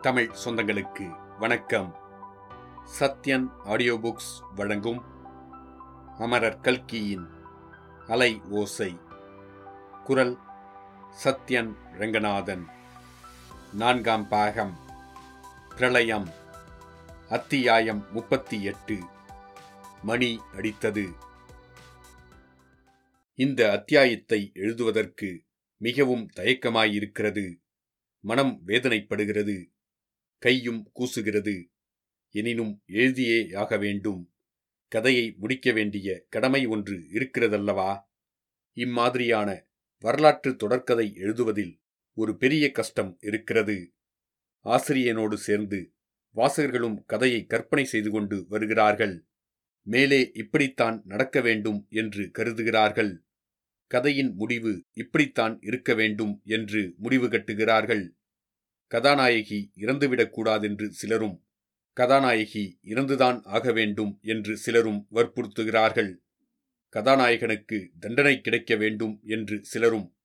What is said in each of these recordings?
தமிழ் சொந்தங்களுக்கு வணக்கம். Sathyan audio books வழங்கும் அமரர் கல்கியின் அலை ஓசை. குரல் சத்யன் ரங்கநாதன். நான்காம் பாகம். பிரளயம். அத்தியாயம் முப்பத்தி எட்டு. மணி அடித்தது. இந்த அத்தியாயத்தை எழுதுவதற்கு மிகவும் தயக்கமாயிருக்கிறது. மனம் வேதனைப்படுகிறது. கையும் கூசுகிறது. எனினும் எழுதியே ஆக வேண்டும். கதையை முடிக்க வேண்டிய கடமை ஒன்று இருக்கிறதல்லவா? இம்மாதிரியான வரலாற்று தொடர்கதை எழுதுவதில் ஒரு பெரிய கஷ்டம் இருக்கிறது. ஆசிரியனோடு சேர்ந்து வாசகர்களும் கதையை கற்பனை செய்து கொண்டு வருகிறார்கள். மேலே இப்படித்தான் நடக்க வேண்டும் என்று கருதுகிறார்கள். கதையின் முடிவு இப்படித்தான் இருக்க வேண்டும் என்று முடிவு கட்டுகிறார்கள். கதாநாயகி இறந்துவிடக்கூடாதென்று சிலரும் கதாநாயகி இறந்துதான் ஆக வேண்டும் என்று சிலரும் வற்புறுத்துகிறார்கள். கதாநாயகனுக்கு தண்டனை கிடைக்க வேண்டும் என்று சிலரும்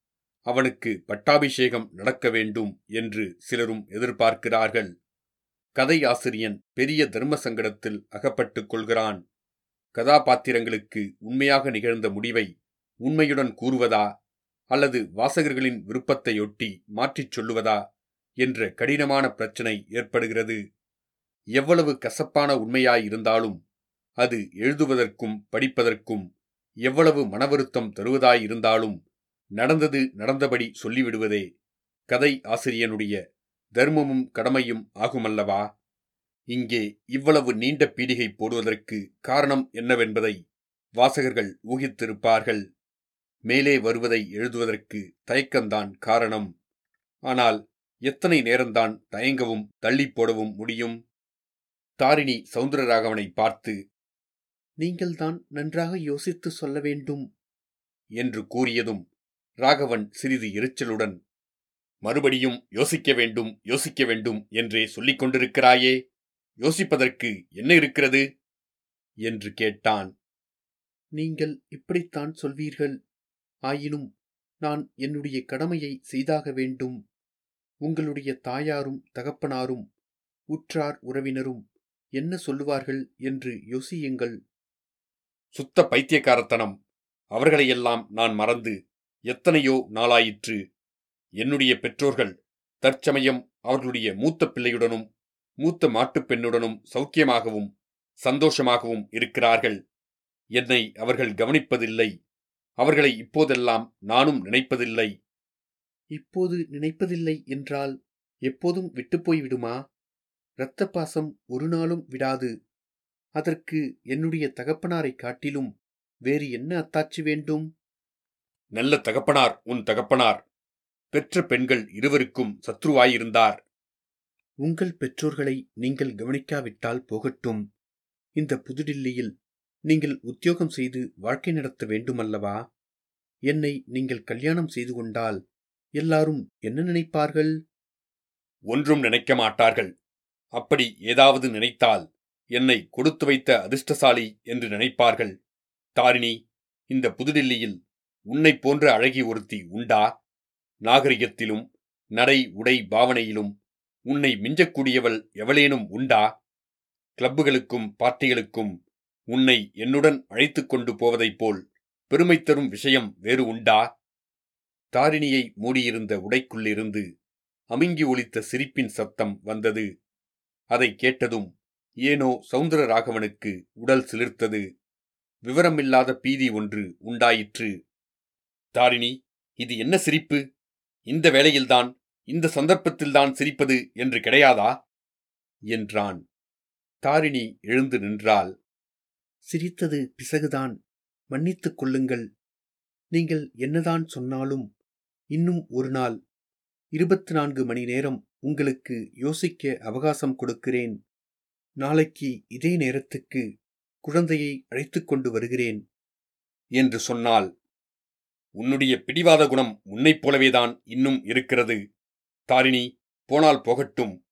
அவனுக்கு பட்டாபிஷேகம் நடக்க வேண்டும் என்று சிலரும் எதிர்பார்க்கிறார்கள். கதை ஆசிரியன் பெரிய தர்ம சங்கடத்தில் அகப்பட்டுக் கொள்கிறான். கதாபாத்திரங்களுக்கு உண்மையாக நிகழ்ந்த முடிவை உண்மையுடன் கூறுவதா அல்லது வாசகர்களின் விருப்பத்தையொட்டி மாற்றிச் சொல்லுவதா என்ற கடினமான பிரச்சனை ஏற்படுகிறது. எவ்வளவு கசப்பான உண்மையாயிருந்தாலும் அது எழுதுவதற்கும் படிப்பதற்கும் எவ்வளவு மனவருத்தம் தருவதாயிருந்தாலும் நடந்தது நடந்தபடி சொல்லிவிடுவதே கதை ஆசிரியனுடைய தர்மமும் கடமையும் ஆகுமல்லவா? இங்கே இவ்வளவு நீண்ட பீடிகை போடுவதற்கு காரணம் என்னவென்பதை வாசகர்கள் ஊகித்திருப்பார்கள். மேலே வருவதை எழுதுவதற்கு தயக்கம்தான் காரணம். ஆனால் எத்தனை நேரம்தான் தயங்கவும் தள்ளி போடவும் முடியும்? தாரிணி சவுந்தரராகவனை பார்த்து நீங்கள்தான் நன்றாக யோசித்து சொல்ல வேண்டும் என்று கூறியதும் ராகவன் சிறிது எரிச்சலுடன் மறுபடியும் யோசிக்க வேண்டும் யோசிக்க வேண்டும் என்றே சொல்லிக் கொண்டிருக்கிறாயே யோசிப்பதற்கு என்ன இருக்கிறது? என்று கேட்டான். நீங்கள் இப்படித்தான் சொல்வீர்கள் ஆயினும் நான் என்னுடைய கடமையை செய்தாக வேண்டும். உங்களுடைய தாயாரும் தகப்பனாரும் உற்றார் உறவினரும் என்ன சொல்லுவார்கள் என்று யோசியுங்கள். சுத்த பைத்தியக்காரத்தனம். அவர்களையெல்லாம் நான் மறந்து எத்தனையோ நாளாயிற்று. என்னுடைய பெற்றோர்கள் தற்சமயம் அவர்களுடைய மூத்த பிள்ளையுடனும் மூத்த மாட்டுப் பெண்ணுடனும் சௌக்கியமாகவும் சந்தோஷமாகவும் இருக்கிறார்கள். என்னை அவர்கள் கவனிப்பதில்லை. அவர்களை இப்போதெல்லாம் நானும் நினைப்பதில்லை. இப்போது நினைப்பதில்லை என்றால் எப்போதும் விட்டுப்போய் விடுமா? இரத்த பாசம் ஒரு நாளும் விடாது. அதற்கு என்னுடைய தகப்பனாரை காட்டிலும் வேறு என்ன அத்தாட்சி வேண்டும்? நல்ல தகப்பனார் உன் தகப்பனார். பெற்ற பெண்கள் இருவருக்கும் சத்ருவாயிருந்தார். உங்கள் பெற்றோர்களை நீங்கள் கவனிக்காவிட்டால் போகட்டும். இந்த புதுடில்லியில் நீங்கள் உத்தியோகம் செய்து வாழ்க்கை நடத்த வேண்டுமல்லவா? என்னை நீங்கள் கல்யாணம் செய்து கொண்டால் எல்லாரும் என்ன நினைப்பார்கள்? ஒன்றும் நினைக்க மாட்டார்கள். அப்படி ஏதாவது நினைத்தால் என்னை கொடுத்து வைத்த அதிர்ஷ்டசாலி என்று நினைப்பார்கள். தாரிணி இந்த புதுடில்லியில் உன்னை போன்ற அழகி ஒருத்தி உண்டா? நாகரிகத்திலும் நடை உடை பாவனையிலும் உன்னை மிஞ்சக்கூடியவள் எவளேனும் உண்டா? கிளப்புகளுக்கும் பார்ட்டிகளுக்கும் உன்னை என்னுடன் அழைத்துக் கொண்டு போவதைப் போல் பெருமை தரும் விஷயம் வேறு உண்டா? தாரிணியை மூடியிருந்த உடைக்குள்ளிருந்து அமிங்கி ஒலித்த சிரிப்பின் சத்தம் வந்தது. அதை கேட்டதும் ஏனோ சவுந்தர ராகவனுக்கு உடல் சிலிர்த்தது. விவரமில்லாத பீதி ஒன்று உண்டாயிற்று. தாரிணி இது என்ன சிரிப்பு? இந்த வேளையில்தான் இந்த சந்தர்ப்பத்தில்தான் சிரிப்பது என்று கிடையாதா? என்றான். தாரிணி எழுந்து நின்றாள். சிரித்தது பிசகுதான். மன்னித்துக் கொள்ளுங்கள். நீங்கள் என்னதான் சொன்னாலும் இன்னும் ஒரு நாள். இருபத்தி நான்கு மணி நேரம் உங்களுக்கு யோசிக்க அவகாசம் கொடுக்கிறேன். நாளைக்கு இதே நேரத்துக்கு குழந்தையை அழைத்து கொண்டு வருகிறேன். என்று சொன்னால் உன்னுடைய பிடிவாத குணம் உன்னைப் போலவேதான் இன்னும் இருக்கிறது. தாரிணி போனால் போகட்டும்.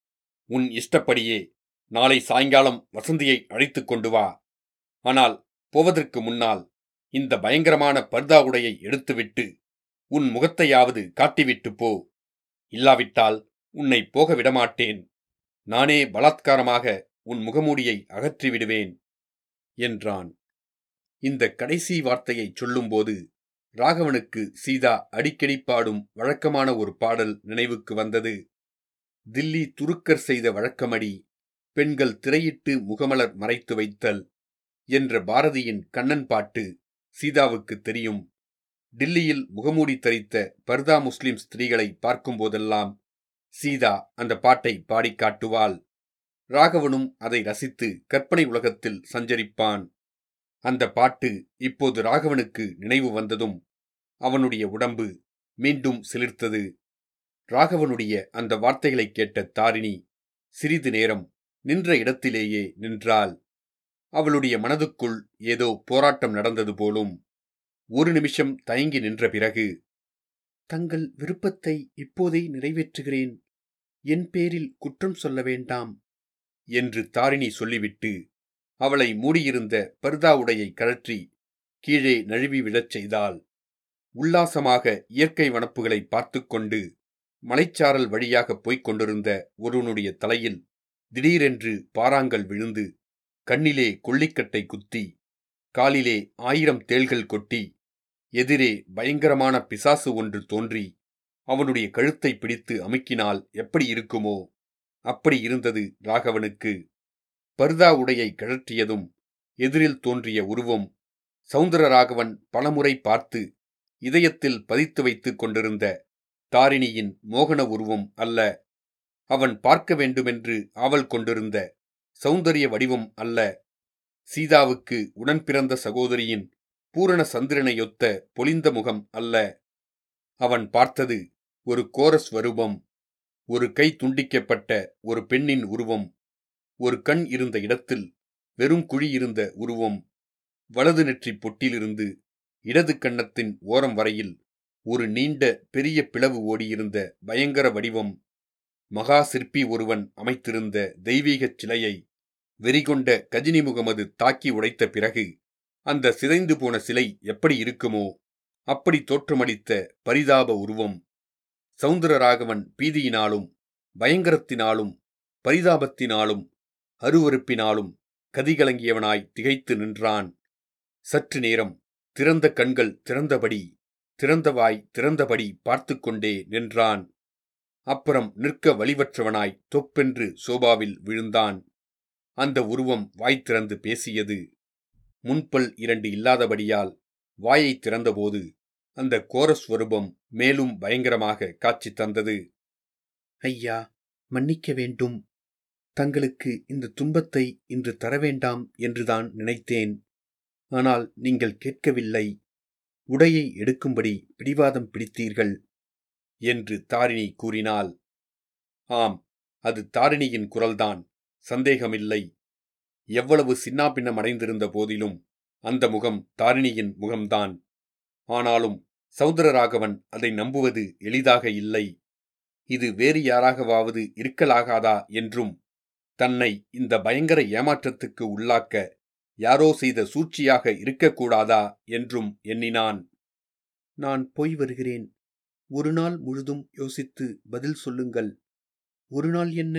உன் இஷ்டப்படியே நாளை சாயங்காலம் வசந்தியை அழைத்து கொண்டு வா. ஆனால் போவதற்கு முன்னால் இந்த பயங்கரமான பர்தா உடையை எடுத்துவிட்டு உன் முகத்தையாவது காட்டிவிட்டு போ. இல்லாவிட்டால் உன்னை போக விடமாட்டேன். நானே பலாத்காரமாக உன் முகமூடியை அகற்றிவிடுவேன் என்றான். இந்த கடைசி வார்த்தையை சொல்லும்போது ராகவனுக்கு சீதா அடிக்கடி பாடும் வழக்கமான ஒரு பாடல் நினைவுக்கு வந்தது. தில்லி துருக்கர் செய்த வழக்கமடி பெண்கள் திரையிட்டு முகமலர் மறைத்து வைத்தல் என்ற பாரதியின் கண்ணன் பாட்டு சீதாவுக்கு தெரியும். டில்லியில் முகமூடி தரித்த பர்தா முஸ்லிம் ஸ்திரீகளை பார்க்கும்போதெல்லாம் சீதா அந்த பாட்டை பாடிக் காட்டுவாள். ராகவனும் அதை ரசித்து கற்பனை உலகத்தில் சஞ்சரிப்பான். அந்த பாட்டு இப்போது ராகவனுக்கு நினைவு வந்ததும் அவனுடைய உடம்பு மீண்டும் சிலிர்த்தது. ராகவனுடைய அந்த வார்த்தைகளை கேட்ட தாரிணி சிறிது நேரம் நின்ற இடத்திலேயே நின்றாள். அவளுடைய மனதுக்குள் ஏதோ போராட்டம் நடந்தது போலும் ஒரு நிமிஷம் தயங்கி நின்ற பிறகு தங்கள் விருப்பத்தை இப்போதே நிறைவேற்றுகிறேன். என் பேரில் குற்றம் சொல்ல வேண்டாம் என்று தாரிணி சொல்லிவிட்டு அவளை மூடியிருந்த பர்தா உடையை கழற்றி கீழே நழுவி விழச் செய்தாள். உல்லாசமாக இயற்கை வனப்புகளை பார்த்து கொண்டு மலைச்சாரல் வழியாக போய்க் கொண்டிருந்த ஒருவனுடைய தலையில் திடீரென்று பாறாங்கல் விழுந்து கண்ணிலே கொள்ளிக்கட்டை குத்தி காலிலே ஆயிரம் தேள்கள் கொட்டி எதிரே பயங்கரமான பிசாசு ஒன்று தோன்றி அவனுடைய கழுத்தை பிடித்து அமுக்கினால் எப்படி இருக்குமோ அப்படி இருந்தது ராகவனுக்கு. பர்தா உடையை கழற்றியதும் எதிரில் தோன்றிய உருவம் சவுந்தரராகவன் பலமுறை பார்த்து இதயத்தில் பதித்து வைத்துக் கொண்டிருந்த தாரிணியின் மோகன உருவம் அல்ல. அவன் பார்க்க வேண்டுமென்று ஆவல் கொண்டிருந்த சௌந்தரிய வடிவம் அல்ல. சீதாவுக்கு உடன் பிறந்த சகோதரியின் பூரண சந்திரனையொத்த பொலிந்த முகம் அல்ல. அவன் பார்த்தது ஒரு கோரஸ் வருபம் ஒரு கை துண்டிக்கப்பட்ட ஒரு பெண்ணின் உருவம் ஒரு கண் இருந்த இடத்தில் வெறும் குழி இருந்த உருவம் வலது நெற்றி பொட்டிலிருந்து இடது கன்னத்தின் ஓரம் வரையில் ஒரு நீண்ட பெரிய பிளவு ஓடியிருந்த பயங்கர வடிவம் மகா சிற்பி ஒருவன் அமைத்திருந்த தெய்வீகச் சிலையை வெறிகொண்ட கஜினி முகமது தாக்கி உடைத்த பிறகு அந்த சிதைந்து போன சிலை எப்படி இருக்குமோ அப்படி தோற்றமளித்த பரிதாப உருவம் சவுந்தரராகவன் பீதியினாலும் பயங்கரத்தினாலும் பரிதாபத்தினாலும் அருவறுப்பினாலும் கதிகலங்கியவனாய் திகைத்து நின்றான். சற்று நேரம் திறந்த கண்கள் திறந்தபடி திறந்தவாய் திறந்தபடி பார்த்து கொண்டே நின்றான். அப்புறம் நிற்க வழிவற்றவனாய் தொப்பென்று சோபாவில் விழுந்தான். அந்த உருவம் வாய் திறந்து பேசியது முன்பல் இரண்டு இல்லாதபடியால் வாயை திறந்தபோது அந்த கோரஸ்வரூபம் மேலும் பயங்கரமாக காட்சி தந்தது. ஐயா மன்னிக்க வேண்டும். தங்களுக்கு இந்த துன்பத்தை இன்று தர வேண்டாம் என்றுதான் நினைத்தேன். ஆனால் நீங்கள் கேட்கவில்லை. உடையை எடுக்கும்படி பிடிவாதம் பிடித்தீர்கள் என்று தாரிணி கூறினாள். ஆம் அது தாரிணியின் குரல்தான். சந்தேகமில்லை. எவ்வளவு சின்னாபின்னம் அடைந்திருந்த போதிலும் அந்த முகம் தாரிணியின் முகம்தான். ஆனாலும் சௌந்தரராகவன் அதை நம்புவது எளிதாக இல்லை. இது வேறு யாராகவாவது இருக்கலாகாதா என்றும் தன்னை இந்த பயங்கர ஏமாற்றத்துக்கு உள்ளாக்க யாரோ செய்த சூழ்ச்சியாக இருக்கக்கூடாதா என்றும் எண்ணினான். நான் போய் வருகிறேன். ஒரு நாள் முழுதும் யோசித்து பதில் சொல்லுங்கள். ஒரு நாள் என்ன?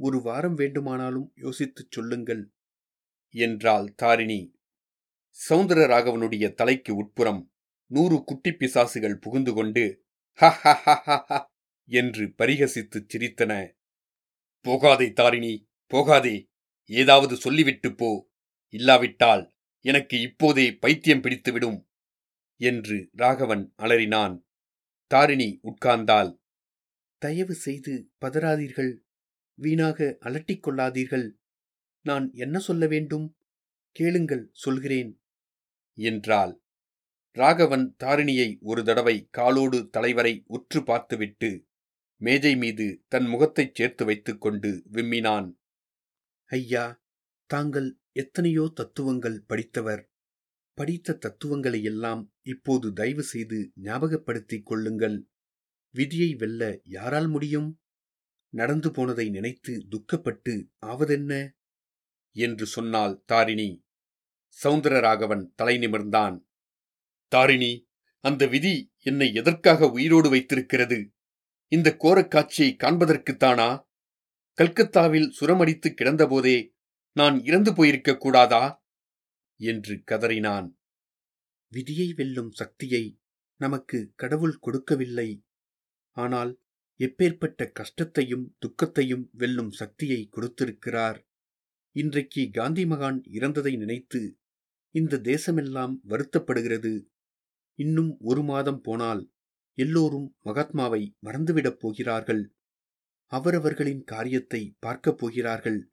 ஒரு வாரம் வேண்டுமானாலும் யோசித்துச் சொல்லுங்கள். என்றாள் தாரிணி. சவுந்தரராகவனுடைய தலைக்கு உட்புறம் நூறு குட்டி பிசாசுகள் புகுந்து கொண்டு ஹ என்று பரிகசித்துச் சிரித்தன. போகாதே தாரிணி போகாதே. ஏதாவது சொல்லிவிட்டு போ. இல்லாவிட்டால் எனக்கு இப்போதே பைத்தியம் பிடித்துவிடும் என்று ராகவன் அலறினான். தாரிணி உட்கார்ந்தாள். தயவு செய்து பதறாதீர்கள். வீணாக அலட்டிக் கொள்ளாதீர்கள். நான் என்ன சொல்ல வேண்டும்? கேளுங்கள் சொல்கிறேன். என்றாள். ராகவன் தாரிணியை ஒரு தடவை காலோடு தலைவரை உற்று பார்த்துவிட்டு மேஜை மீது தன் முகத்தைச் சேர்த்து வைத்துக்கொண்டு விம்மினான். ஐயா தாங்கள் எத்தனையோ தத்துவங்கள் படித்தவர். படித்த தத்துவங்களை எல்லாம் இப்போது தயவு செய்து ஞாபகப்படுத்திக் கொள்ளுங்கள். விதியை வெல்ல யாரால் முடியும்? நடந்து போனதை நினைத்து துக்கப்பட்டு ஆவதென்ன? என்று சொன்னாள் தாரிணி. சவுந்தரராகவன் தலை நிமிர்ந்தான். தாரிணி அந்த விதி என்னை எதற்காக உயிரோடு வைத்திருக்கிறது? இந்த கோரக்காட்சியை காண்பதற்குத்தானா கல்கத்தாவில் சுரமடித்து கிடந்தபோதே நான் இறந்து போயிருக்க கூடாதா? என்று கதறினான். விதியை வெல்லும் சக்தியை நமக்கு கடவுள் கொடுக்கவில்லை. ஆனால் எப்பேற்பட்ட கஷ்டத்தையும் துக்கத்தையும் வெல்லும் சக்தியை கொடுத்திருக்கிறார். இன்றைக்கு காந்தி மகான் இறந்ததை நினைத்து இந்த தேசமெல்லாம் வருத்தப்படுகிறது. இன்னும் ஒரு மாதம் போனால் எல்லோரும் மகாத்மாவை மறந்துவிடப் போகிறார்கள். அவரவர்களின் காரியத்தை பார்க்கப் போகிறார்கள்.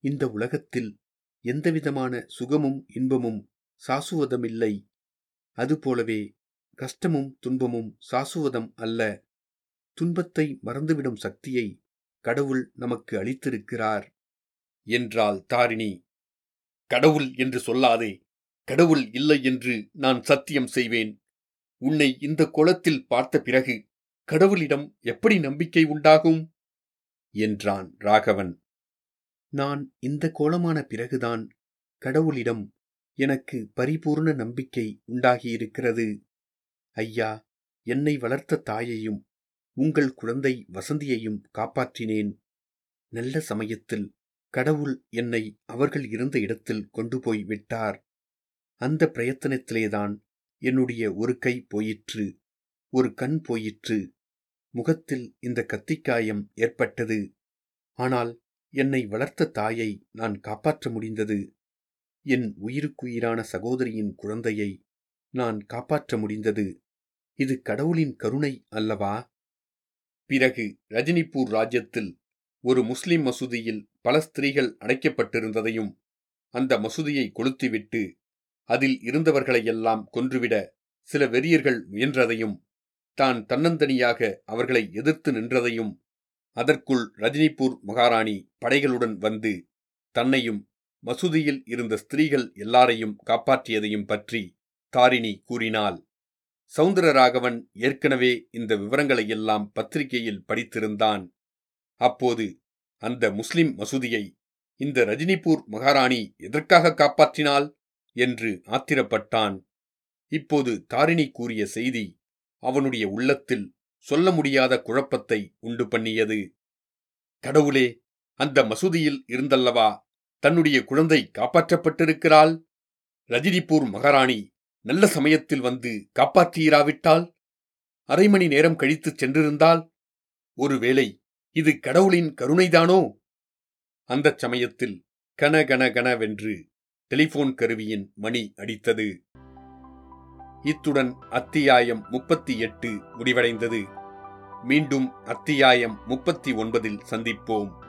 இந்த உலகத்தில் எந்தவிதமான சுகமும் இன்பமும் சாசுவதமில்லை. அதுபோலவே கஷ்டமும் துன்பமும் சாசுவதம் அல்ல. துன்பத்தை மறந்துவிடும் சக்தியை கடவுள் நமக்கு அளித்திருக்கிறார். என்றாள் தாரிணி. கடவுள் என்று சொல்லாதே கடவுள் இல்லை என்று நான் சத்தியம் செய்வேன். உன்னை இந்த கோலத்தில் பார்த்த பிறகு கடவுளிடம் எப்படி நம்பிக்கை உண்டாகும்? என்றான் ராகவன். நான் இந்த கோலமான பிறகுதான் கடவுளிடம் எனக்கு பரிபூர்ண நம்பிக்கை உண்டாகியிருக்கிறது. ஐயா என்னை வளர்த்த தாயையும் உங்கள் குழந்தை வசந்தியையும் காப்பாற்றினேன். நல்ல சமயத்தில் கடவுள் என்னை அவர்கள் இருந்த இடத்தில் கொண்டு போய் விட்டார். அந்த பிரயத்தனத்திலேதான் என்னுடைய ஒரு கை போயிற்று ஒரு கண் போயிற்று. முகத்தில் இந்த கத்திக்காயம் ஏற்பட்டது. ஆனால் என்னை வளர்த்த தாயை நான் காப்பாற்ற முடிந்தது. என் உயிருக்குயிரான சகோதரியின் குழந்தையை நான் காப்பாற்ற முடிந்தது. இது கடவுளின் கருணை அல்லவா? பிறகு ரஜினிபூர் ராஜ்யத்தில் ஒரு முஸ்லிம் மசூதியில் பல ஸ்திரீகள் அடைக்கப்பட்டிருந்ததையும் அந்த மசூதியை கொளுத்திவிட்டு அதில் இருந்தவர்களையெல்லாம் கொன்றுவிட சில வெறியர்கள் முயன்றதையும் தான் தன்னந்தனியாக அவர்களை எதிர்த்து நின்றதையும் அதற்குள் ரஜினிபூர் மகாராணி படைகளுடன் வந்து தன்னையும் மசூதியில் இருந்த ஸ்திரீகள் எல்லாரையும் காப்பாற்றியதையும் பற்றி தாரிணி கூறினாள். சவுந்தரராகவன் ஏற்கனவே இந்த விவரங்களையெல்லாம் பத்திரிகையில் படித்திருந்தான். அப்போது அந்த முஸ்லிம் மசூதியை இந்த ரஜினிபூர் மகாராணி எதற்காக காப்பாற்றினாள் என்று ஆத்திரப்பட்டான். இப்போது தாரிணி கூறிய செய்தி அவனுடைய உள்ளத்தில் சொல்ல முடியாத குழப்பத்தை உண்டு பண்ணியது. கடவுளே அந்த மசூதியில் இருந்தல்லவா? தன்னுடைய குழந்தை காப்பாற்றப்பட்டிருக்கிறாள்? ரஜினிபூர் மகாராணி நல்ல சமயத்தில் வந்து காப்பாற்றியிராவிட்டால்? அரை மணி நேரம் கழித்து சென்றிருந்தால்? ஒருவேளை இது கடவுளின் கருணைதானோ? அந்தச் சமயத்தில் கன கன டெலிபோன் கருவியின் மணி அடித்தது. இத்துடன் அத்தியாயம் முப்பத்தி எட்டு முடிவடைந்தது. மீண்டும் அத்தியாயம் முப்பத்தி ஒன்பதில் சந்திப்போம்.